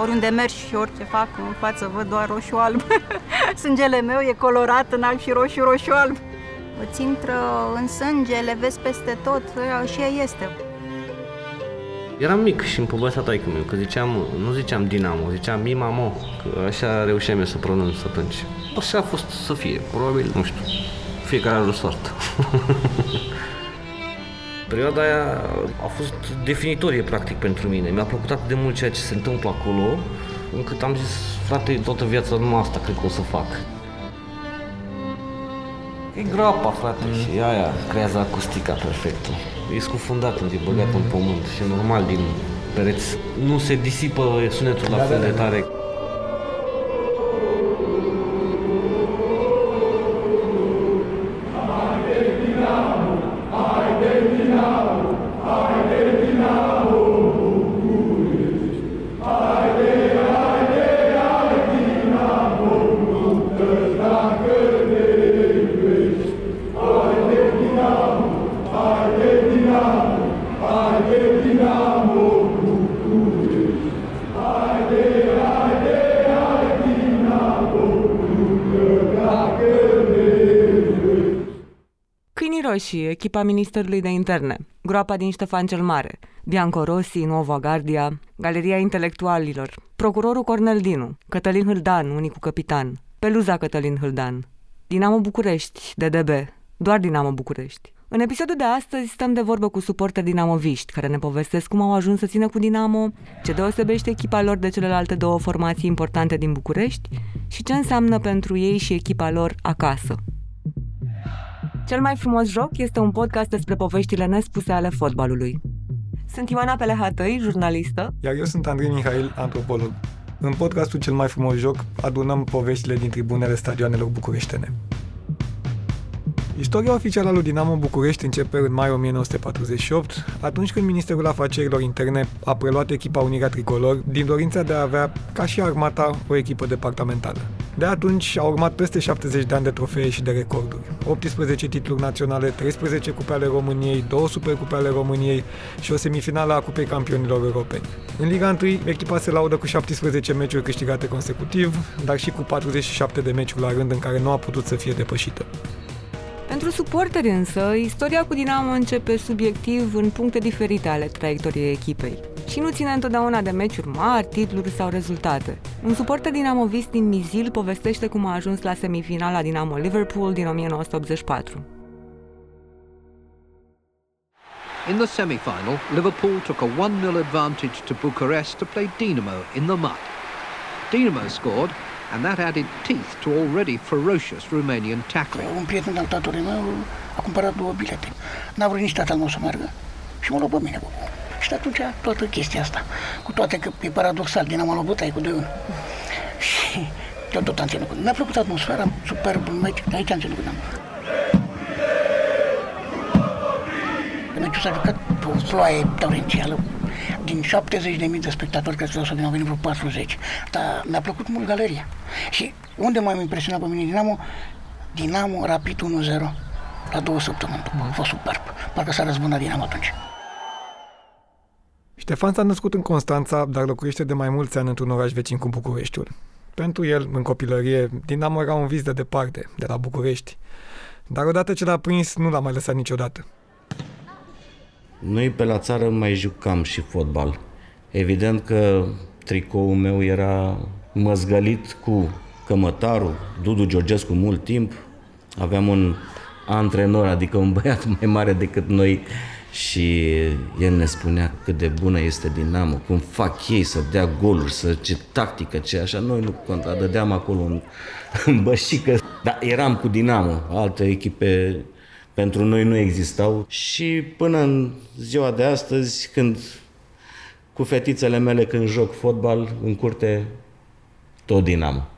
Oriunde mergi și orice fac în față văd doar roșu-alb. Sângele meu e colorat în alb și roșu, roșu-alb. Îți intră în sânge, le vezi peste tot și ea este. Eram mic și îmi povestea taică meu, că ziceam, nu ziceam Dinamo, ziceam Mimamo, că așa reușeam eu să pronunț atunci. Așa a fost să fie, probabil, nu știu, fiecare are o soartă. Perioada aia a fost definitorie, practic, pentru mine. Mi-a plăcut atât de mult ceea ce se întâmplă acolo, încât am zis, frate, toată viața numai asta cred că o să fac. E groapa, frate, mm. și aia creează acustica perfectă. E scufundat, e băgat mm. în pământ și normal din pereți. Nu se disipă sunetul la da, fel da, de da. tare. Echipa Ministerului de Interne, Groapa din Ștefan cel Mare, Bianco Rossi, Nova Gardia, Galeria Intelectualilor, Procurorul Cornel Dinu, Cătălin Hâldan, unicul capitan, Peluza Cătălin Hâldan, Dinamo București, DDB, doar Dinamo București. În episodul de astăzi stăm de vorbă cu suporteri dinamoviști care ne povestesc cum au ajuns să țină cu Dinamo, ce deosebește echipa lor de celelalte două formații importante din București și ce înseamnă pentru ei și echipa lor acasă. Cel mai frumos joc este un podcast despre poveștile nespuse ale fotbalului. Sunt Ioana Pelehatăi, jurnalistă. Iar eu sunt Andrei Mihail, antropolog. În podcastul Cel mai frumos joc adunăm poveștile din tribunele stadioanelor bucureștene. Istoria oficială a lui Dinamo București începe în mai 1948, atunci când Ministerul Afacerilor Interne a preluat echipa Unirea Tricolor din dorința de a avea, ca și armata, o echipă departamentală. De atunci au urmat peste 70 de ani de trofee și de recorduri. 18 titluri naționale, 13 cupe ale României, 2 supercupe ale României și o semifinală a Cupei Campionilor Europeni. În Liga 1, echipa se laudă cu 17 meciuri câștigate consecutiv, dar și cu 47 de meciuri la rând în care nu a putut să fie depășită. Pentru suporteri însă, istoria cu Dinamo începe subiectiv în puncte diferite ale traiectoriei echipei și nu ține întotdeauna de meciuri mari, titluri sau rezultate. Un suporter dinamovist din Mizil povestește cum a ajuns la semifinala Dinamo Liverpool din 1984. In the semi-final, Liverpool took a 1-0 advantage to Bucharest to play Dinamo in the mud. Dinamo scored and that added teeth to already ferocious Romanian tackling. Un prieten al tatălui meu a cumpărat două bilete. N-a vrut nici tatăl meu să meargă și mă luat pe mine cu Și atunci toată chestia asta, cu toate că e paradoxal, din am luat cu 2 Și eu tot am ținut Mi-a plăcut atmosfera, superb, meci, aici am ținut cu Meciul s-a jucat pe o ploaie torențială, din 70.000 de spectatori care s-au venit, au venit vreo 40. Dar mi-a plăcut mult galeria. Și unde m-a impresionat pe mine Dinamo? Dinamo Rapid 1-0 la două săptămâni după. A fost superb. Parcă s-a răzbunat Dinamo atunci. Ștefan s-a născut în Constanța, dar locuiește de mai mulți ani într-un oraș vecin cu Bucureștiul. Pentru el, în copilărie, Dinamo era un vis de departe, de la București. Dar odată ce l-a prins, nu l-a mai lăsat niciodată. Noi pe la țară mai jucam și fotbal. Evident că tricoul meu era măzgălit cu cămătarul, Dudu Georgescu mult timp. Aveam un antrenor, adică un băiat mai mare decât noi și el ne spunea cât de bună este Dinamo, cum fac ei să dea goluri, să ce tactică, ce așa. Noi nu conta, dădeam acolo în, în bășică. Dar eram cu Dinamo, alte echipe pentru noi nu existau și până în ziua de astăzi, când cu fetițele mele când joc fotbal în curte, tot Dinamo.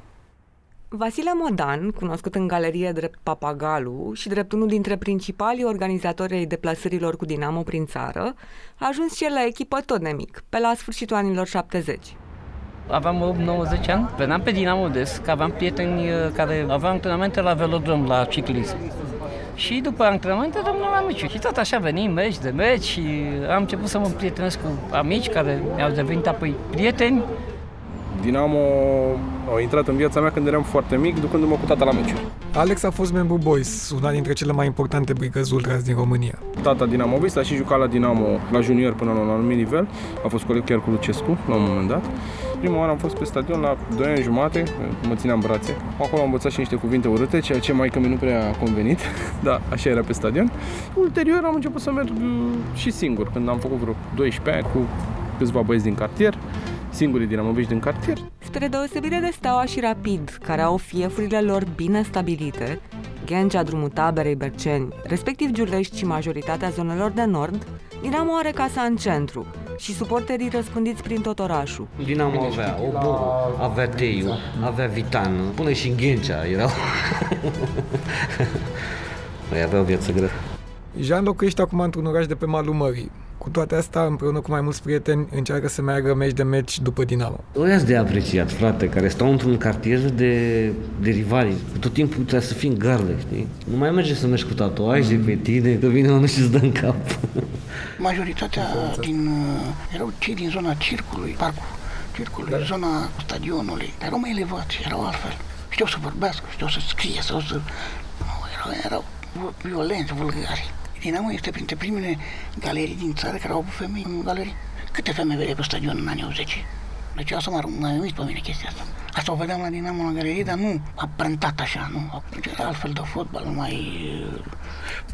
Vasile Modan, cunoscut în galerie drept Papagalu și drept unul dintre principalii organizatori ai deplasărilor cu Dinamo prin țară, a ajuns și el la echipă tot nemic, pe la sfârșitul anilor 70. Aveam 8-90 ani, veneam pe Dinamo des, că aveam prieteni uh, care aveau antrenamente la velodrom, la ciclism. Și după antrenamente rămâneam la meci. Și tot așa venim meci de meci și am început să mă prietenesc cu amici care mi-au devenit apoi prieteni. Dinamo a intrat în viața mea când eram foarte mic, ducându-mă cu tata la meciuri. Alex a fost membru Boys, una dintre cele mai importante brigăzi ultras din România. Tata dinamovist a și jucat la Dinamo la junior până la un anumit nivel. A fost coleg chiar cu Lucescu la un moment dat. Prima oară am fost pe stadion la 2 ani jumate, mă țineam brațe. Acolo am învățat și niște cuvinte urâte, ceea ce mai că mi nu prea a convenit. da, așa era pe stadion. Ulterior am început să merg uh, și singur, când am făcut vreo 12 ani cu câțiva băieți din cartier singurii dinamoviști din cartier. Spre deosebire de Steaua și Rapid, care au fiefurile lor bine stabilite, Ghencea, drumul taberei Berceni, respectiv Giulești și majoritatea zonelor de nord, Dinamo are casa în centru și suporterii răspândiți prin tot orașul. Dinamo avea Obo, avea Teiu, avea Vitan, până și în Ghencea erau. Ei aveau viață grea. Jean locuiește acum într-un oraș de pe malul mării. Cu toate astea, împreună cu mai mulți prieteni, încearcă să meargă meci de meci după Dinamo. O de apreciat, frate, care stau într-un cartier de, de rivali. Tot timpul trebuie să fii în gardă, știi? Nu mai merge să mergi cu tatuaje mm. pe tine, că vine unul și îți dă în cap. Majoritatea din, uh, erau cei din zona circului, parcul circului, da. zona stadionului. Erau mai elevați, erau altfel. Știau să vorbească, știau să scrie, sau să... Nu, erau, erau violenți, vulgari. Dinamo este printre primele galerii din țară care au avut femei în galerii. Câte femei vedeai pe stadion în anii 80? Deci asta m-a, m-a uimit pe mine chestia asta. Asta o vedeam la Dinamo la galerie, dar nu a prentat așa, nu? Deci era altfel de fotbal, mai uh,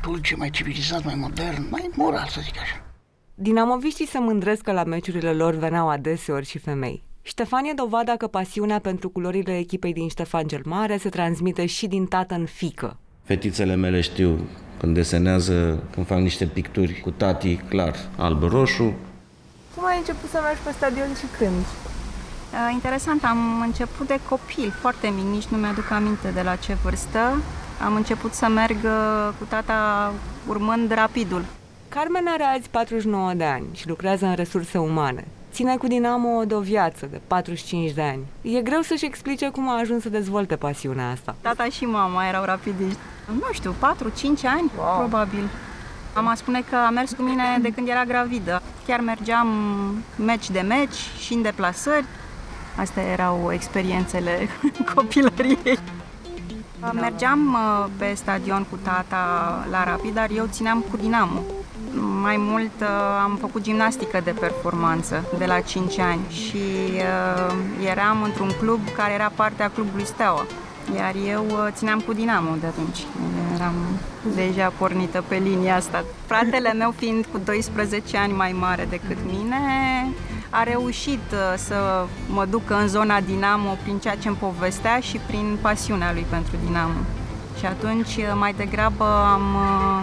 dulce, mai civilizat, mai modern, mai moral, să zic așa. Dinamoviștii se mândresc că la meciurile lor veneau adeseori și femei. Ștefan e dovada că pasiunea pentru culorile echipei din Ștefan cel Mare se transmite și din tată în fică. Fetițele mele știu când desenează, când fac niște picturi cu tati, clar, alb-roșu. Cum ai început să mergi pe stadion și când? Uh, interesant, am început de copil, foarte mic, nici nu mi-aduc aminte de la ce vârstă. Am început să merg uh, cu tata urmând rapidul. Carmen are azi 49 de ani și lucrează în resurse umane. Ține cu Dinamo de o viață de 45 de ani. E greu să-și explice cum a ajuns să dezvolte pasiunea asta. Tata și mama erau rapidiști. Nu știu, 4-5 ani, wow. probabil. Mama spune că a mers cu mine de când era gravidă. Chiar mergeam meci de meci și în deplasări. Astea erau experiențele copilăriei. Mergeam uh, pe stadion cu tata la Rapid, dar eu țineam cu Dinamo. Mai mult uh, am făcut gimnastică de performanță de la 5 ani și uh, eram într-un club care era parte a clubului Steaua. Iar eu uh, țineam cu Dinamo de atunci. Eram deja pornită pe linia asta. Fratele meu fiind cu 12 ani mai mare decât mine, a reușit uh, să mă ducă în zona Dinamo prin ceea ce îmi povestea și prin pasiunea lui pentru Dinamo. Și atunci uh, mai degrabă am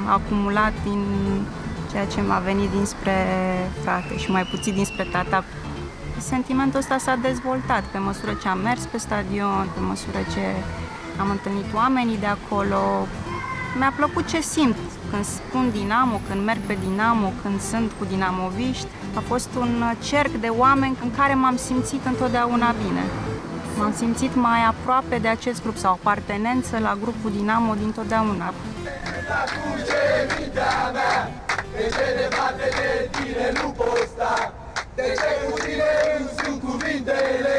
acumulat din ceea ce m-a venit dinspre frate și mai puțin dinspre tata sentimentul ăsta s-a dezvoltat pe măsură ce am mers pe stadion, pe măsură ce am întâlnit oamenii de acolo. Mi-a plăcut ce simt când spun Dinamo, când merg pe Dinamo, când sunt cu dinamoviști. A fost un cerc de oameni în care m-am simțit întotdeauna bine. M-am simțit mai aproape de acest grup sau apartenență la grupul Dinamo dintotdeauna. De ce de tine nu pot sta de ce cu tine îmi sunt cuvintele?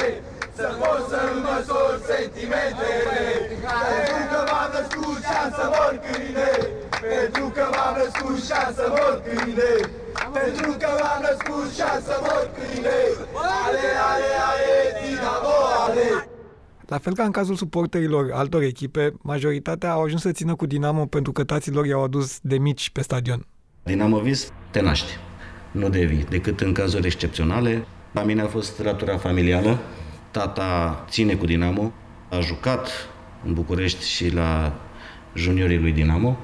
Să pot să-mi măsor sentimentele. Pentru că m-am născut și am să mor câine. Pentru că m-am născut și am să mor câine. Pentru că m-am născut și am să mor câine. Ale, ale, ale, Dinamo, ale. La fel ca în cazul suporterilor altor echipe, majoritatea au ajuns să țină cu Dinamo pentru că tații lor i-au adus de mici pe stadion. Dinamo Vis te naște nu devii, decât în cazuri excepționale. La mine a fost latura familială. Tata ține cu Dinamo, a jucat în București și la juniorii lui Dinamo.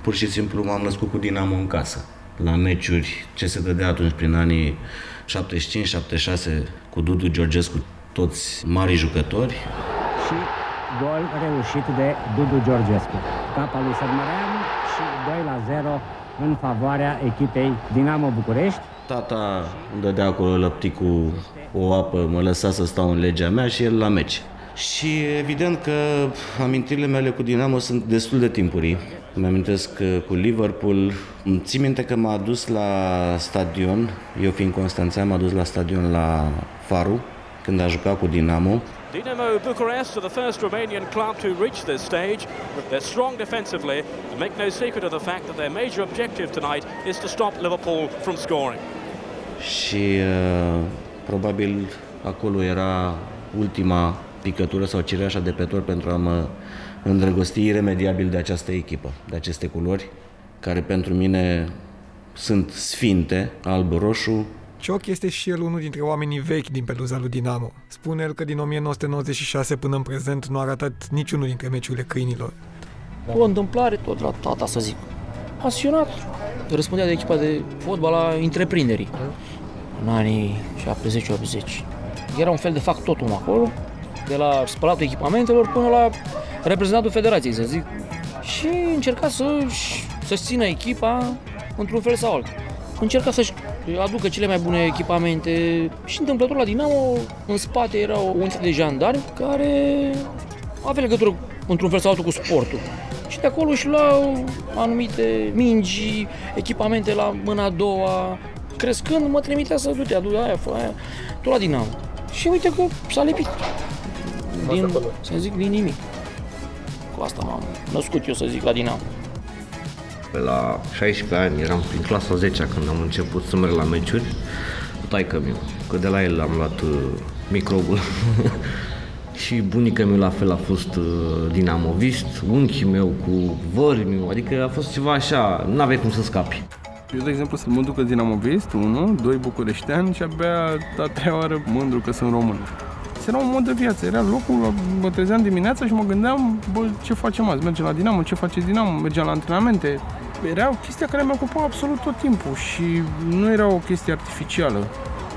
Pur și simplu m-am născut cu Dinamo în casă. La meciuri, ce se dădea atunci prin anii 75-76 cu Dudu Georgescu, toți mari jucători. Și gol reușit de Dudu Georgescu. Capa lui Sărmăreanu și 2 la 0 în favoarea echipei Dinamo București. Tata îmi dădea acolo lăptic cu o apă, mă lăsa să stau în legea mea și el la meci. Și evident că amintirile mele cu Dinamo sunt destul de timpurii. Mă amintesc cu Liverpool. Îmi țin minte că m-a dus la stadion, eu fiind Constanța, m-a dus la stadion la Faru, când a jucat cu Dinamo. Dinamo Bucharest are the first Romanian club to reach this stage. They're strong defensively and make no secret of the fact that their major objective tonight is to stop Liverpool from scoring. Și uh, probabil acolo era ultima picătură sau cireașa de pe tor pentru a mă îndrăgosti iremediabil de această echipă, de aceste culori, care pentru mine sunt sfinte, alb-roșu. Cioc este și el unul dintre oamenii vechi din peluza lui Dinamo. Spune el că din 1996 până în prezent nu a ratat niciunul dintre meciurile câinilor. O întâmplare, tot la tata să zic. Pasionat. Răspundea de echipa de fotbal a întreprinderii. În anii 70-80. Era un fel de fac totul acolo, de la spălatul echipamentelor până la reprezentantul federației, să zic. Și încerca să să țină echipa într-un fel sau altul. Încerca să-și aducă cele mai bune echipamente și întâmplător la Dinamo, în spate era o unitate de jandarmi care avea legătură într-un fel sau altul cu sportul. Și de acolo și luau anumite mingi, echipamente la mâna a doua. Crescând, mă trimitea să du-te, adu aia, fă aia, tot la Dinamo. Și uite că s-a lepit. Din, să zic, din nimic. Cu asta m-am născut eu, să zic, la Dinamo. Pe la 16 ani, eram prin clasa 10 când am început să merg la meciuri cu taică meu, că de la el am luat uh, microbul. și bunica meu la fel a fost uh, dinamovist, unchiul meu cu vării meu, adică a fost ceva așa, nu aveai cum să scapi. Eu, de exemplu, să mă duc dinamovist, unul, doi bucureșteani și abia a treia oară mândru că sunt român. Era un mod de viață, era locul, mă trezeam dimineața și mă gândeam, bă, ce facem azi? Mergem la Dinamo, ce face Dinamo? Mergeam la antrenamente. Era o chestie care mi-a ocupat absolut tot timpul și nu era o chestie artificială.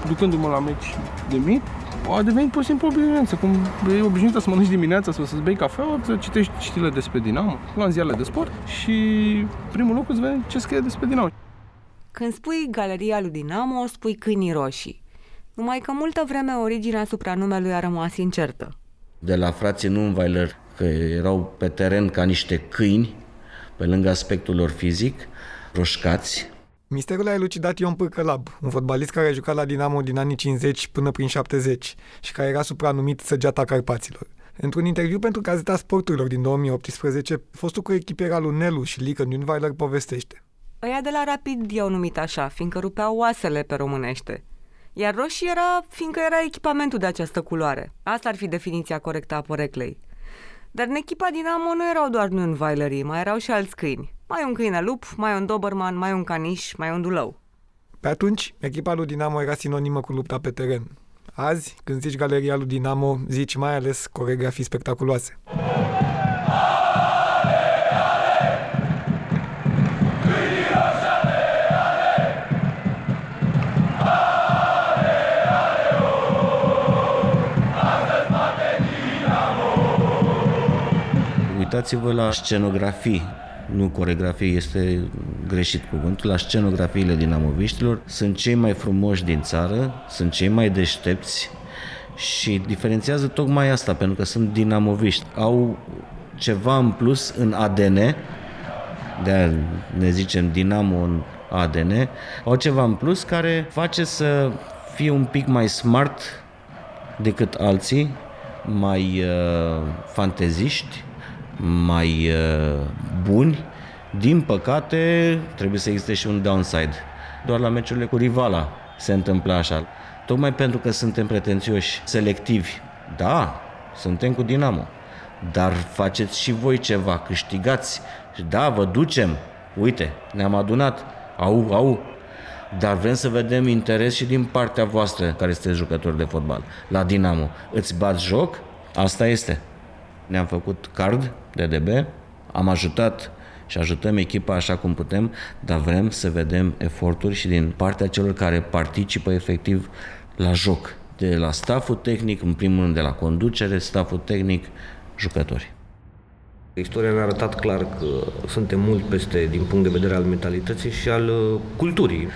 Ducându-mă la meci de mic, a devenit pur și simplu obișnuință. Cum e obișnuită să mănânci dimineața sau să-ți bei cafea, să citești știrile despre Dinamo, la ziarele de sport și primul lucru îți vede ce scrie despre Dinamo. Când spui Galeria lui Dinamo, spui Câinii Roșii. Numai că multă vreme originea supranumelui a rămas incertă. De la frații Nunweiler, că erau pe teren ca niște câini, pe lângă aspectul lor fizic, roșcați. Misterul a elucidat Ion Pârcălab, un fotbalist care a jucat la Dinamo din anii 50 până prin 70 și care era supranumit Săgeata Carpaților. Într-un interviu pentru Gazeta Sporturilor din 2018, fostul coechipier al lui Nelu și Lică Nunweiler povestește. Ăia de la Rapid i-au numit așa, fiindcă rupeau oasele pe românește. Iar roșii era fiindcă era echipamentul de această culoare. Asta ar fi definiția corectă a poreclei. Dar în echipa Dinamo nu erau doar Nunweilerii, mai erau și alți câini. Mai un câine lup, mai un Doberman, mai un caniș, mai un dulău. Pe atunci, echipa lui Dinamo era sinonimă cu lupta pe teren. Azi, când zici galeria lui Dinamo, zici mai ales coregrafii spectaculoase. Uitați-vă la scenografii. Nu coregrafie, este greșit cuvântul, la scenografiile dinamoviștilor, sunt cei mai frumoși din țară, sunt cei mai deștepți și diferențiază tocmai asta, pentru că sunt dinamoviști. Au ceva în plus în ADN, de ne zicem dinamo în ADN, au ceva în plus care face să fie un pic mai smart decât alții, mai uh, fanteziști, mai uh, buni. Din păcate, trebuie să existe și un downside. Doar la meciurile cu rivala se întâmplă așa. Tocmai pentru că suntem pretențioși, selectivi. Da, suntem cu Dinamo. Dar faceți și voi ceva, câștigați. Da, vă ducem. Uite, ne-am adunat. Au, au. Dar vrem să vedem interes și din partea voastră, care este jucători de fotbal, la Dinamo. Îți bați joc? Asta este. Ne-am făcut card DDB, am ajutat și ajutăm echipa așa cum putem, dar vrem să vedem eforturi și din partea celor care participă efectiv la joc. De la staful tehnic, în primul rând de la conducere, staful tehnic, jucători. Istoria ne-a arătat clar că suntem mult peste din punct de vedere al mentalității și al uh, culturii.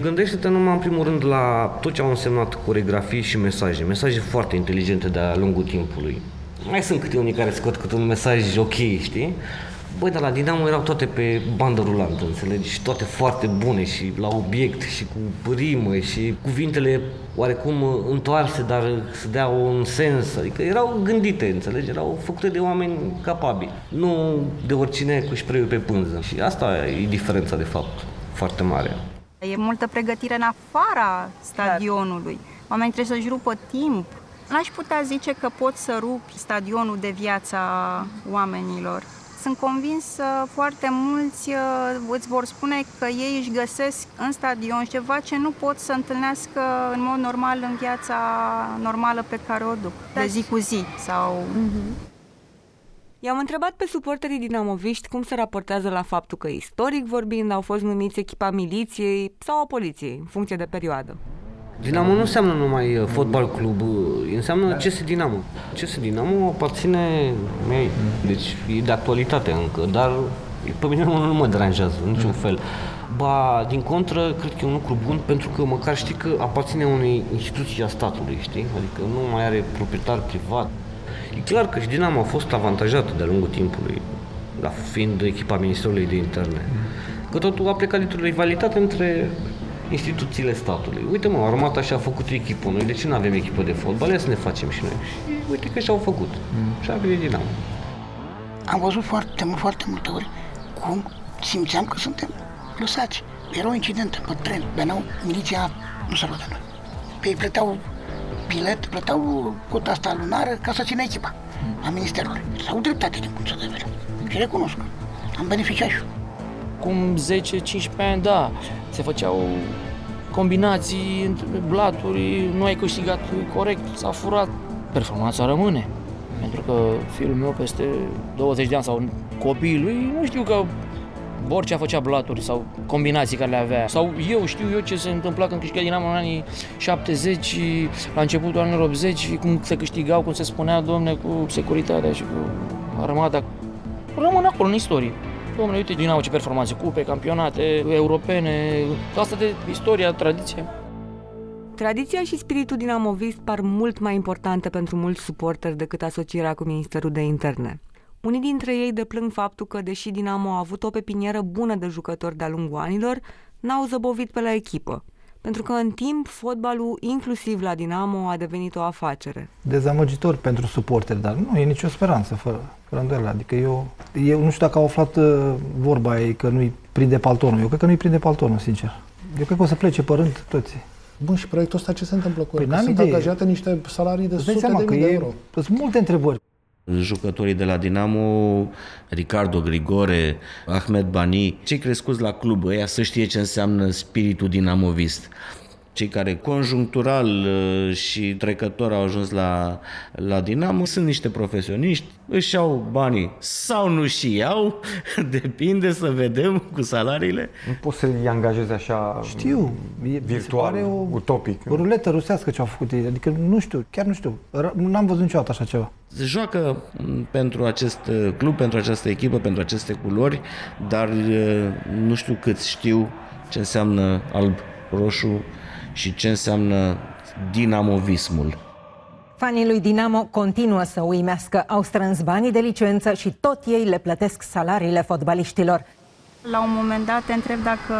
Gândește-te numai în primul rând la tot ce au însemnat coregrafii și mesaje, mesaje foarte inteligente de-a lungul timpului. Mai sunt câte unii care scot câte un mesaj ok, știi? Băi, dar la Dinamo erau toate pe bandă rulantă, înțelegi? Și toate foarte bune și la obiect și cu rimă și cuvintele oarecum întoarse, dar să dea un sens. Adică erau gândite, înțelegi? Erau făcute de oameni capabili. Nu de oricine cu șpreiul pe pânză. Și asta e diferența, de fapt, foarte mare. E multă pregătire în afara stadionului. Oamenii trebuie să-și rupă timp. N-aș putea zice că pot să rupi stadionul de viața oamenilor. Sunt convins foarte mulți uh, îți vor spune că ei își găsesc în stadion ceva ce nu pot să întâlnească în mod normal în viața normală pe care o duc, de zi cu zi sau... Mm-hmm. I-am întrebat pe suporterii dinamoviști cum se raportează la faptul că, istoric vorbind, au fost numiți echipa miliției sau a poliției, în funcție de perioadă. Dinamo nu înseamnă numai uh, fotbal club, uh, înseamnă CS Dinamo. CS Dinamo aparține mei, deci e de actualitate încă, dar pe mine nu, nu mă deranjează în niciun fel. Ba, din contră, cred că e un lucru bun pentru că măcar știi că aparține unei instituții a statului, știi? Adică nu mai are proprietar privat. E clar că și Dinamo a fost avantajată de-a lungul timpului, la fiind echipa Ministerului de Interne. Că totul a plecat dintr-o rivalitate între instituțiile statului. Uite mă, armata și-a făcut o echipă, noi de ce nu avem echipă de fotbal? Ia să ne facem și noi. Și uite că și-au făcut. Mm. Și a venit Dinamo. Am văzut foarte, foarte multe ori cum simțeam că suntem lăsați. Era un incident pe tren, veneau miliția, nu se de noi. Pe ei plăteau bilet, plăteau cota asta lunară ca să țină echipa a ministerului. S-au dreptate din punct de vedere. Și recunosc. Am beneficiat și eu. Cum 10-15 ani, da, se făceau combinații între blaturi, nu ai câștigat corect, s-a furat. Performanța rămâne. Pentru că fiul meu peste 20 de ani sau copiii lui, nu știu că Borcea făcea blaturi sau combinații care le avea. Sau eu știu eu ce se întâmpla când câștiga Dinamo în anii 70, la începutul anilor 80, cum se câștigau, cum se spunea, domne, cu securitatea și cu armata. Rămân acolo în istorie. Domnule, uite, Dinamo ce performanțe, cupe, campionate, europene, asta de istoria, tradiție. Tradiția și spiritul dinamovist par mult mai importante pentru mulți suporteri decât asocierea cu Ministerul de Interne. Unii dintre ei deplâng faptul că, deși Dinamo a avut o pepinieră bună de jucători de-a lungul anilor, n-au zăbovit pe la echipă. Pentru că în timp, fotbalul, inclusiv la Dinamo, a devenit o afacere. Dezamăgitor pentru suporteri, dar nu e nicio speranță, fără, fără îndoială. Adică eu, eu nu știu dacă au aflat uh, vorba ei că nu-i prinde paltonul. Eu cred că nu-i prinde paltonul, sincer. Eu cred că o să plece pe rând toți. Bun, și proiectul ăsta ce se întâmplă cu el? Păi, sunt idee. angajate niște salarii de sute de mii de euro. Sunt multe întrebări. Jucătorii de la Dinamo, Ricardo Grigore, Ahmed Bani, cei crescuți la club, ăia să știe ce înseamnă spiritul dinamovist cei care conjunctural uh, și trecător au ajuns la, la Dinamo sunt niște profesioniști, își iau banii sau nu și iau, depinde să vedem cu salariile. Nu poți să-i angajezi așa Știu, virtual, o, utopic. O ruletă rusească ce au făcut ei, adică nu știu, chiar nu știu, n-am văzut niciodată așa ceva. Se joacă pentru acest uh, club, pentru această echipă, pentru aceste culori, dar uh, nu știu cât știu ce înseamnă alb, roșu, și ce înseamnă dinamovismul. Fanii lui Dinamo continuă să uimească. Au strâns banii de licență și tot ei le plătesc salariile fotbaliștilor. La un moment dat te întreb dacă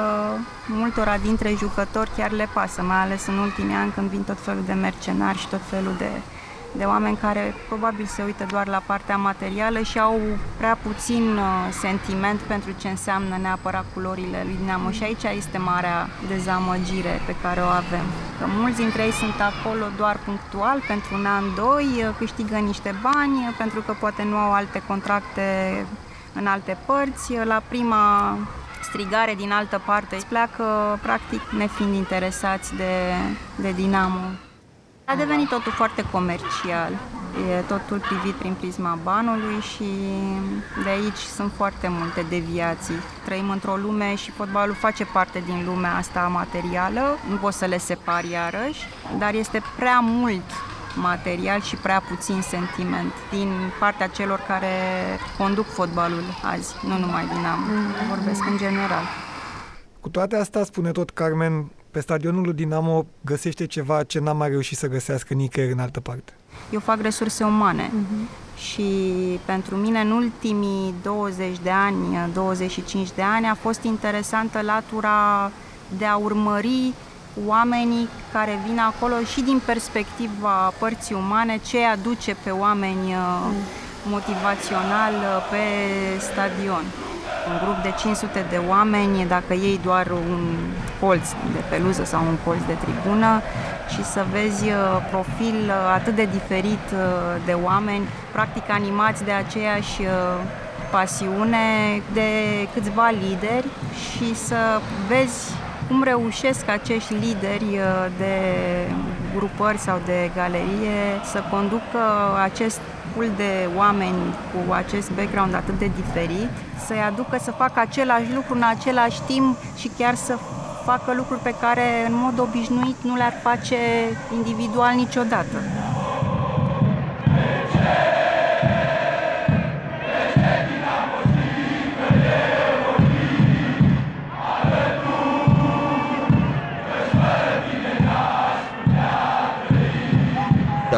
multora dintre jucători chiar le pasă, mai ales în ultimii ani când vin tot felul de mercenari și tot felul de de oameni care probabil se uită doar la partea materială și au prea puțin uh, sentiment pentru ce înseamnă neapărat culorile lui Dinamo și aici este marea dezamăgire pe care o avem. Că mulți dintre ei sunt acolo doar punctual pentru un an, doi, uh, câștigă niște bani uh, pentru că poate nu au alte contracte în alte părți. La prima strigare din altă parte pleacă practic nefiind interesați de, de Dinamo. A devenit totul foarte comercial. E totul privit prin prisma banului și de aici sunt foarte multe deviații. Trăim într-o lume și fotbalul face parte din lumea asta materială, nu poți să le separi iarăși, dar este prea mult material și prea puțin sentiment din partea celor care conduc fotbalul azi, nu numai din am, vorbesc în general. Cu toate astea, spune tot Carmen, pe stadionul lui Dinamo găsește ceva ce n-a mai reușit să găsească nicăieri în altă parte. eu fac resurse umane. Uh-huh. Și pentru mine în ultimii 20 de ani, 25 de ani a fost interesantă latura de a urmări oamenii care vin acolo și din perspectiva părții umane, ce aduce pe oameni mm. motivațional pe stadion un grup de 500 de oameni, dacă iei doar un colț de peluză sau un colț de tribună și să vezi uh, profil uh, atât de diferit uh, de oameni, practic animați de aceeași pasiune, de câțiva lideri și să vezi cum reușesc acești lideri de grupări sau de galerie să conducă acest pool de oameni cu acest background atât de diferit, să-i aducă să facă același lucru în același timp și chiar să facă lucruri pe care în mod obișnuit nu le-ar face individual niciodată.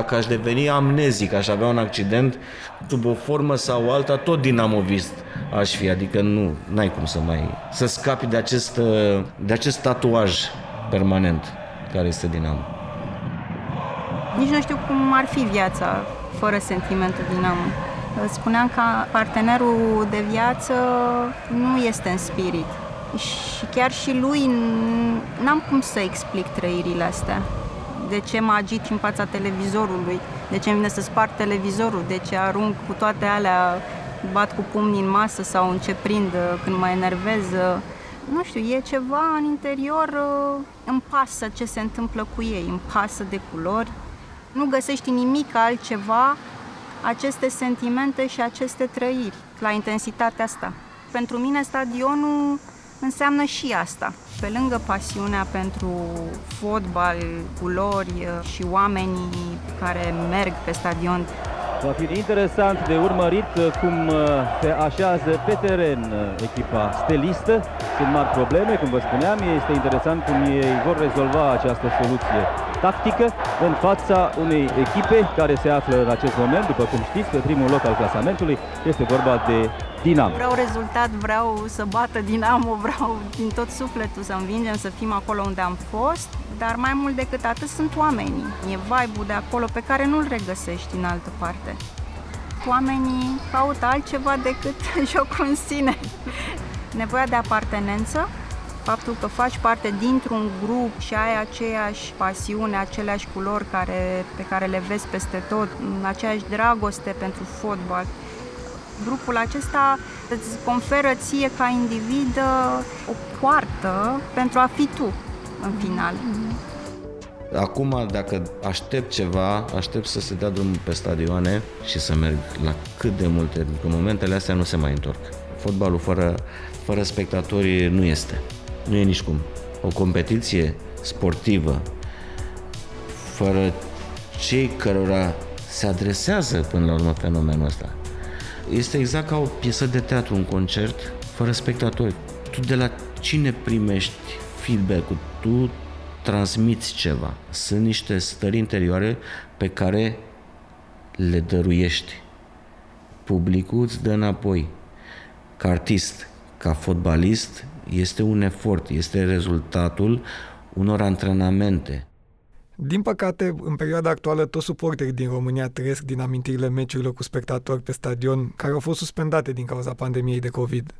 Dacă aș deveni amnezic, aș avea un accident, sub o formă sau alta, tot dinamovist aș fi. Adică nu, n-ai cum să mai... să scapi de acest, de acest tatuaj permanent care este Dinamo. Nici nu știu cum ar fi viața fără sentimentul Dinamo. Spuneam că partenerul de viață nu este în spirit. Și chiar și lui n-am cum să explic trăirile astea de ce mă agit în fața televizorului, de ce îmi vine să sparg televizorul, de ce arunc cu toate alea, bat cu pumnii în masă sau în ce prind uh, când mă enervez. Uh. Nu știu, e ceva în interior, uh, îmi pasă ce se întâmplă cu ei, îmi pasă de culori. Nu găsești nimic altceva aceste sentimente și aceste trăiri la intensitatea asta. Pentru mine stadionul înseamnă și asta. Pe lângă pasiunea pentru fotbal, culori și oamenii care merg pe stadion, Va fi interesant de urmărit cum uh, se așează pe teren uh, echipa stelistă. Sunt mari probleme, cum vă spuneam, este interesant cum ei vor rezolva această soluție tactică în fața unei echipe care se află în acest moment, după cum știți, pe primul loc al clasamentului. Este vorba de Dinamo. Vreau rezultat, vreau să bată Dinamo, vreau din tot sufletul să învingem, să fim acolo unde am fost, dar mai mult decât atât sunt oamenii. E vibe de acolo pe care nu-l regăsești în altă parte. Oamenii caută altceva decât jocul în sine. Nevoia de apartenență, faptul că faci parte dintr-un grup și ai aceeași pasiune, aceleași culori care, pe care le vezi peste tot, aceeași dragoste pentru fotbal, grupul acesta îți conferă ție ca individ o poartă pentru a fi tu în final. Acum, dacă aștept ceva, aștept să se dea drumul pe stadioane și să merg la cât de multe, pentru că momentele astea nu se mai întorc. Fotbalul fără, fără spectatori nu este. Nu e nici cum. O competiție sportivă fără cei cărora se adresează până la urmă fenomenul ăsta, este exact ca o piesă de teatru, un concert fără spectatori. Tu de la cine primești feedback-ul? Tu transmiți ceva. Sunt niște stări interioare pe care le dăruiești. Publicul îți dă înapoi. Ca artist, ca fotbalist, este un efort, este rezultatul unor antrenamente. Din păcate, în perioada actuală, toți suporterii din România trăiesc din amintirile meciurilor cu spectatori pe stadion care au fost suspendate din cauza pandemiei de COVID.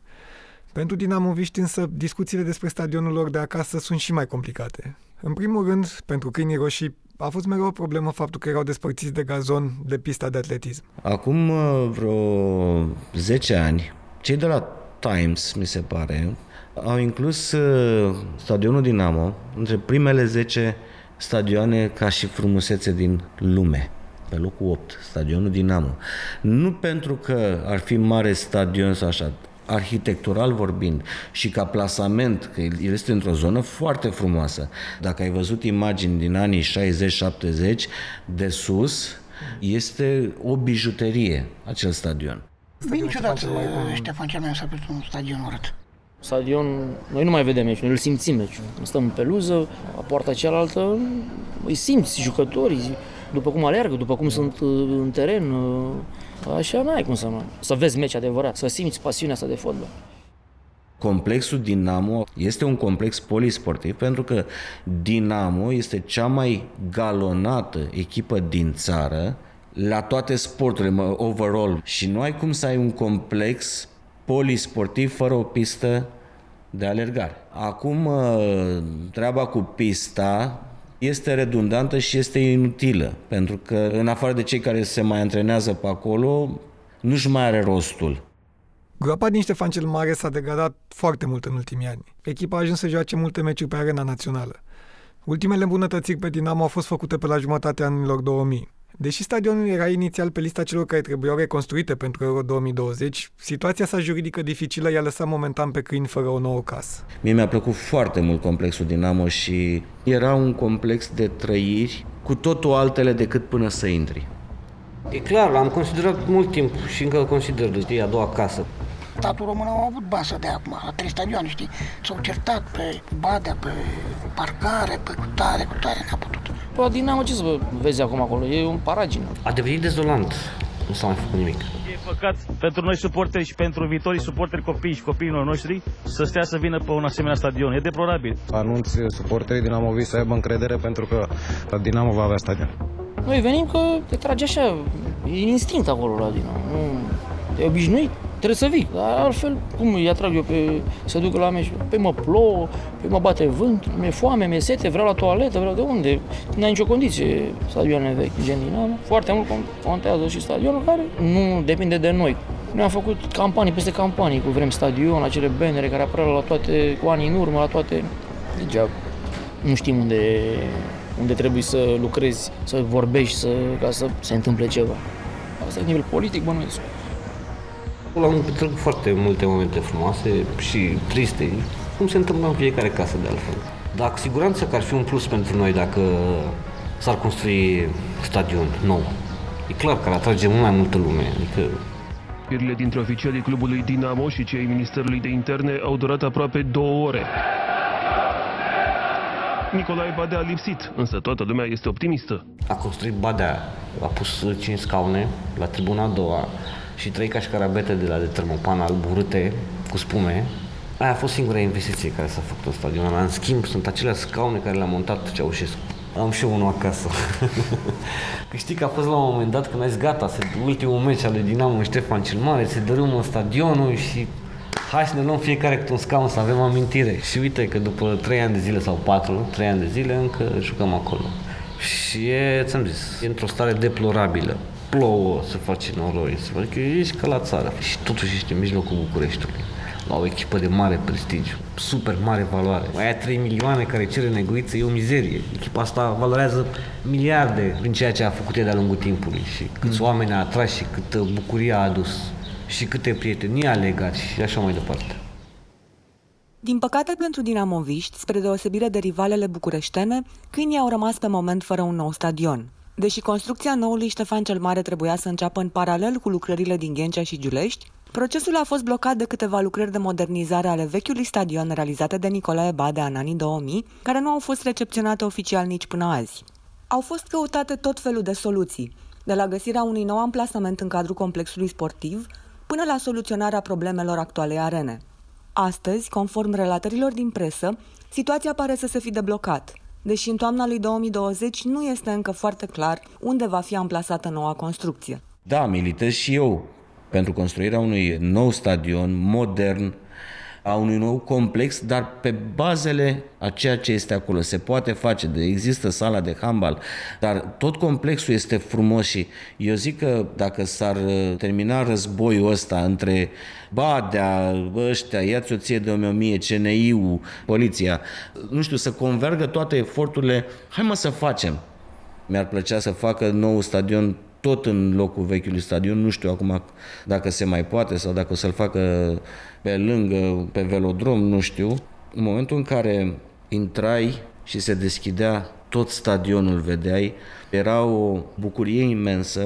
Pentru dinamoviști însă, discuțiile despre stadionul lor de acasă sunt și mai complicate. În primul rând, pentru câinii roșii, a fost mereu o problemă faptul că erau despărțiți de gazon de pista de atletism. Acum uh, vreo 10 ani, cei de la Times, mi se pare, au inclus uh, stadionul Dinamo între primele 10 stadioane ca și frumusețe din lume pe locul 8, stadionul Dinamo. Nu pentru că ar fi mare stadion sau așa, arhitectural vorbind și ca plasament, că el este într-o zonă foarte frumoasă. Dacă ai văzut imagini din anii 60-70 de sus, este o bijuterie acel stadion. Bine, niciodată Ștefan cel mai s-a un stadion urât stadion, noi nu mai vedem meciul, noi îl simțim meciul. Stăm în peluză, la poarta cealaltă, îi simți jucătorii, după cum alergă, după cum sunt uh, în teren, uh, așa n-ai cum să, să vezi meci adevărat, să simți pasiunea asta de fotbal. Complexul Dinamo este un complex polisportiv pentru că Dinamo este cea mai galonată echipă din țară la toate sporturile, overall. Și nu ai cum să ai un complex polisportiv fără o pistă de alergare. Acum, treaba cu pista este redundantă și este inutilă, pentru că în afară de cei care se mai antrenează pe acolo, nu-și mai are rostul. Groapa din Ștefan cel Mare s-a degradat foarte mult în ultimii ani. Echipa a ajuns să joace multe meciuri pe arena națională. Ultimele îmbunătățiri pe Dinamo au fost făcute pe la jumătatea anilor 2000. Deși stadionul era inițial pe lista celor care trebuiau reconstruite pentru Euro 2020, situația sa juridică dificilă i-a lăsat momentan pe câini fără o nouă casă. Mie mi-a plăcut foarte mult complexul Dinamo și era un complex de trăiri cu totul altele decât până să intri. E clar, l-am considerat mult timp și încă consider de a doua casă. Statul român au avut basă de acum, la trei stadioane, știi? S-au certat pe Badea, pe parcare, pe cutare, cutare, n-a putut. Păi, Dinamo, ce să vezi acum acolo? E un paragină. A devenit dezolant. Nu s-a mai făcut nimic. E păcat pentru noi suporteri și pentru viitorii suporteri copii și copiilor noștri să stea să vină pe un asemenea stadion. E deplorabil. Anunț suporterii Dinamo să aibă încredere pentru că Dinamo va avea stadion. Noi venim că te trage așa, e instinct acolo la Dinamo. Nu, e obișnuit trebuie să vii. Dar altfel, cum îi atrag eu pe, să duc la meci? Pe mă plouă, pe mă bate vânt, mi-e foame, mi-e sete, vreau la toaletă, vreau de unde? Nu ai nicio condiție stadioanele vechi, gen Dinamo. Foarte mult contează și stadionul care nu depinde de noi. Noi am făcut campanii peste campanii cu Vrem Stadion, acele bannere care apăreau la toate, cu ani în urmă, la toate. Degeaba. Nu știm unde, unde trebuie să lucrezi, să vorbești, să, ca să se întâmple ceva. Asta e nivel politic, bănuiesc. Am petrecut foarte multe momente frumoase și triste, cum se întâmplă în fiecare casă de altfel. Dar cu siguranță că ar fi un plus pentru noi dacă s-ar construi stadion nou. E clar că ar atrage mult mai multă lume. Adică Firile dintre oficialii clubului Dinamo și cei Ministerului de Interne au durat aproape două ore. Nicolae Badea a lipsit, însă toată lumea este optimistă. A construit Badea, a pus 5 scaune la tribuna a doua, și trei cașcarabete de la de termopan alb urâte cu spume. Aia a fost singura investiție care s-a făcut în stadion. În schimb, sunt acelea scaune care le-a montat Ceaușescu. Am și eu unul acasă. că știi că a fost la un moment dat când ai zis gata, se, ultimul meci al lui Dinamo Ștefan cel Mare, se dărâmă stadionul și hai să ne luăm fiecare cu un scaun să avem amintire. Și uite că după 3 ani de zile sau 4, 3 ani de zile încă jucăm acolo. Și e, ți-am zis, e într-o stare deplorabilă plouă, să faci noroi, să faci, că ești ca la țară și totuși ești în mijlocul Bucureștiului la o echipă de mare prestigiu, super mare valoare. Aia 3 milioane care cere neguiță e o mizerie. Echipa asta valorează miliarde prin ceea ce a făcut ea de-a lungul timpului și câți mm. oameni a atras și câtă bucurie a adus și câte prieteni a legat și așa mai departe. Din păcate pentru dinamoviști, spre deosebire de rivalele bucureștene, câinii au rămas pe moment fără un nou stadion. Deși construcția noului Ștefan cel Mare trebuia să înceapă în paralel cu lucrările din Ghencea și Giulești, procesul a fost blocat de câteva lucrări de modernizare ale vechiului stadion realizate de Nicolae Badea în anii 2000, care nu au fost recepționate oficial nici până azi. Au fost căutate tot felul de soluții, de la găsirea unui nou amplasament în cadrul complexului sportiv, până la soluționarea problemelor actualei arene. Astăzi, conform relatărilor din presă, situația pare să se fi deblocat – deși în toamna lui 2020 nu este încă foarte clar unde va fi amplasată noua construcție. Da, militez și eu pentru construirea unui nou stadion modern, a unui nou complex, dar pe bazele a ceea ce este acolo. Se poate face, de există sala de handbal, dar tot complexul este frumos și eu zic că dacă s-ar uh, termina războiul ăsta între Badea, ăștia, ia-ți o ție de o mie, CNI-ul, poliția, nu știu, să convergă toate eforturile, hai mă să facem. Mi-ar plăcea să facă nou stadion tot în locul vechiului stadion, nu știu acum dacă se mai poate sau dacă o să-l facă pe lângă, pe velodrom, nu știu. În momentul în care intrai și se deschidea tot stadionul, vedeai, era o bucurie imensă.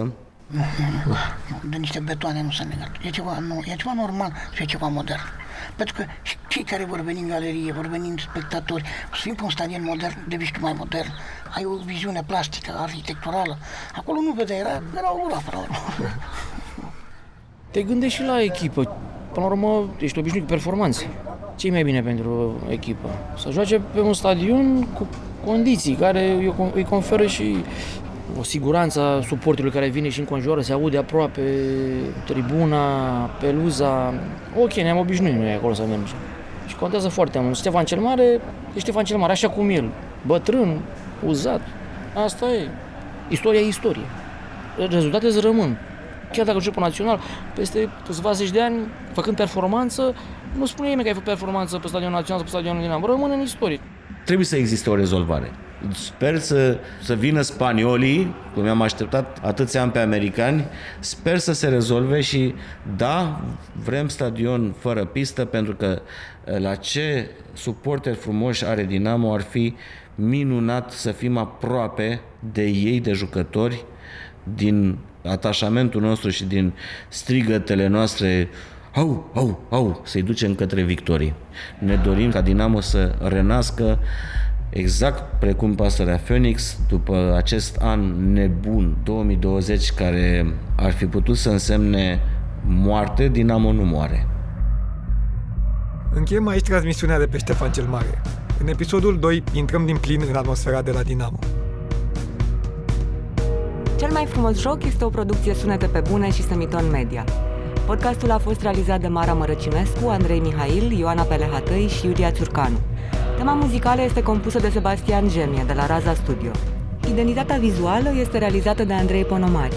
Nu, nu, nu, de niște betoane nu s-a negat. E ceva, nu, e ceva normal și e ceva modern. Pentru că cei care vor veni în galerie, vor veni în spectatori, să fim pe un stadion modern, de mai modern, ai o viziune plastică, arhitecturală. Acolo nu vedea, era, era o groapă la urmă. Te gândești și la echipă. Până la urmă, ești obișnuit cu performanțe. ce e mai bine pentru echipă? Să joace pe un stadion cu condiții care îi conferă și o siguranță a suportului care vine și înconjoară, se aude aproape tribuna, peluza. Ok, ne-am obișnuit noi acolo să mergem. Și contează foarte mult. Ștefan cel Mare e Ștefan cel Mare, așa cum el. Bătrân, uzat. Asta e. Istoria e istorie. Rezultatele îți rămân. Chiar dacă joci pe național, peste câțiva zeci de ani, făcând performanță, nu spune nimeni că ai făcut performanță pe stadionul național sau pe stadionul Dinamo. Rămâne în istorie. Trebuie să existe o rezolvare. Sper să, să vină spaniolii, cum am așteptat atâția ani pe americani, sper să se rezolve și da, vrem stadion fără pistă pentru că la ce suporteri frumoși are Dinamo ar fi minunat să fim aproape de ei, de jucători, din atașamentul nostru și din strigătele noastre au, au, au, să-i ducem către victorii. Ne dorim ca Dinamo să renască exact precum pasărea Phoenix, după acest an nebun 2020 care ar fi putut să însemne moarte, Dinamo nu moare. Încheiem aici transmisiunea de pe Ștefan cel Mare. În episodul 2 intrăm din plin în atmosfera de la Dinamo. Cel mai frumos joc este o producție sunete pe bune și Semiton Media. Podcastul a fost realizat de Mara Mărăcinescu, Andrei Mihail, Ioana Pelehatăi și Iulia Țurcanu. Tema muzicală este compusă de Sebastian Gemie, de la Raza Studio. Identitatea vizuală este realizată de Andrei Ponomari.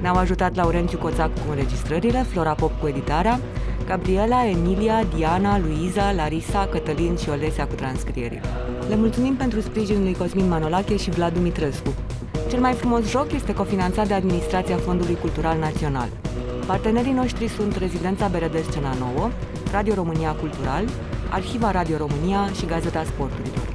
Ne-au ajutat Laurențiu Coțac cu înregistrările, Flora Pop cu editarea, Gabriela, Emilia, Diana, Luiza, Larisa, Cătălin și Olesia cu transcrierile. Le mulțumim pentru sprijinul lui Cosmin Manolache și Vlad Dumitrescu. Cel mai frumos joc este cofinanțat de Administrația Fondului Cultural Național. Partenerii noștri sunt Rezidența Beredes Scena Nouă, Radio România Cultural, Arhiva Radio România și Gazeta Sporturilor.